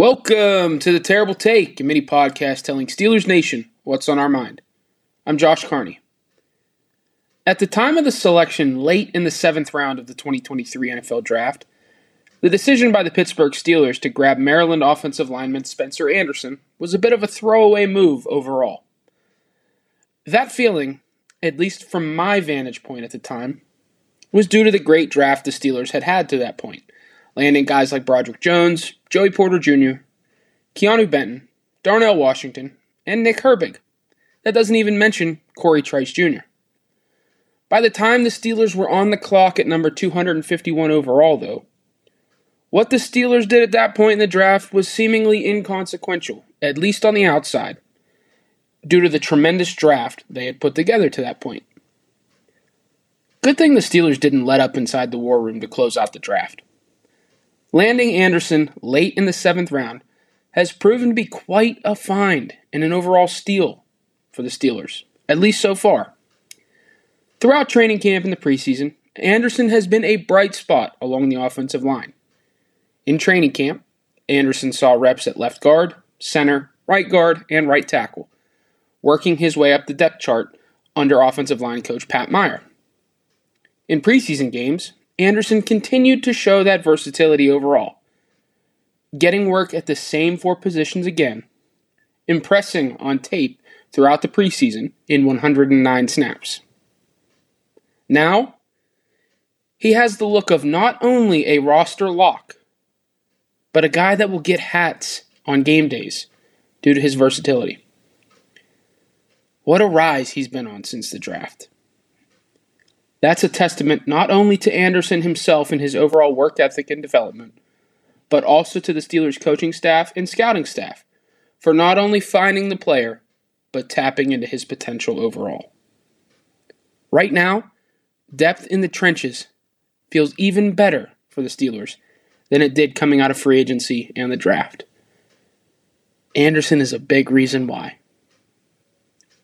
Welcome to the Terrible Take, a mini podcast telling Steelers Nation what's on our mind. I'm Josh Carney. At the time of the selection, late in the seventh round of the 2023 NFL Draft, the decision by the Pittsburgh Steelers to grab Maryland offensive lineman Spencer Anderson was a bit of a throwaway move overall. That feeling, at least from my vantage point at the time, was due to the great draft the Steelers had had to that point landing guys like Broderick Jones, Joey Porter Jr., Keanu Benton, Darnell Washington, and Nick Herbig. That doesn't even mention Cory Trice Jr. By the time the Steelers were on the clock at number 251 overall, though, what the Steelers did at that point in the draft was seemingly inconsequential, at least on the outside, due to the tremendous draft they had put together to that point. Good thing the Steelers didn't let up inside the war room to close out the draft. Landing Anderson late in the seventh round has proven to be quite a find and an overall steal for the Steelers, at least so far. Throughout training camp in the preseason, Anderson has been a bright spot along the offensive line. In training camp, Anderson saw reps at left guard, center, right guard, and right tackle, working his way up the depth chart under offensive line coach Pat Meyer. In preseason games, Anderson continued to show that versatility overall, getting work at the same four positions again, impressing on tape throughout the preseason in 109 snaps. Now, he has the look of not only a roster lock, but a guy that will get hats on game days due to his versatility. What a rise he's been on since the draft. That's a testament not only to Anderson himself and his overall work ethic and development, but also to the Steelers coaching staff and scouting staff for not only finding the player, but tapping into his potential overall. Right now, depth in the trenches feels even better for the Steelers than it did coming out of free agency and the draft. Anderson is a big reason why.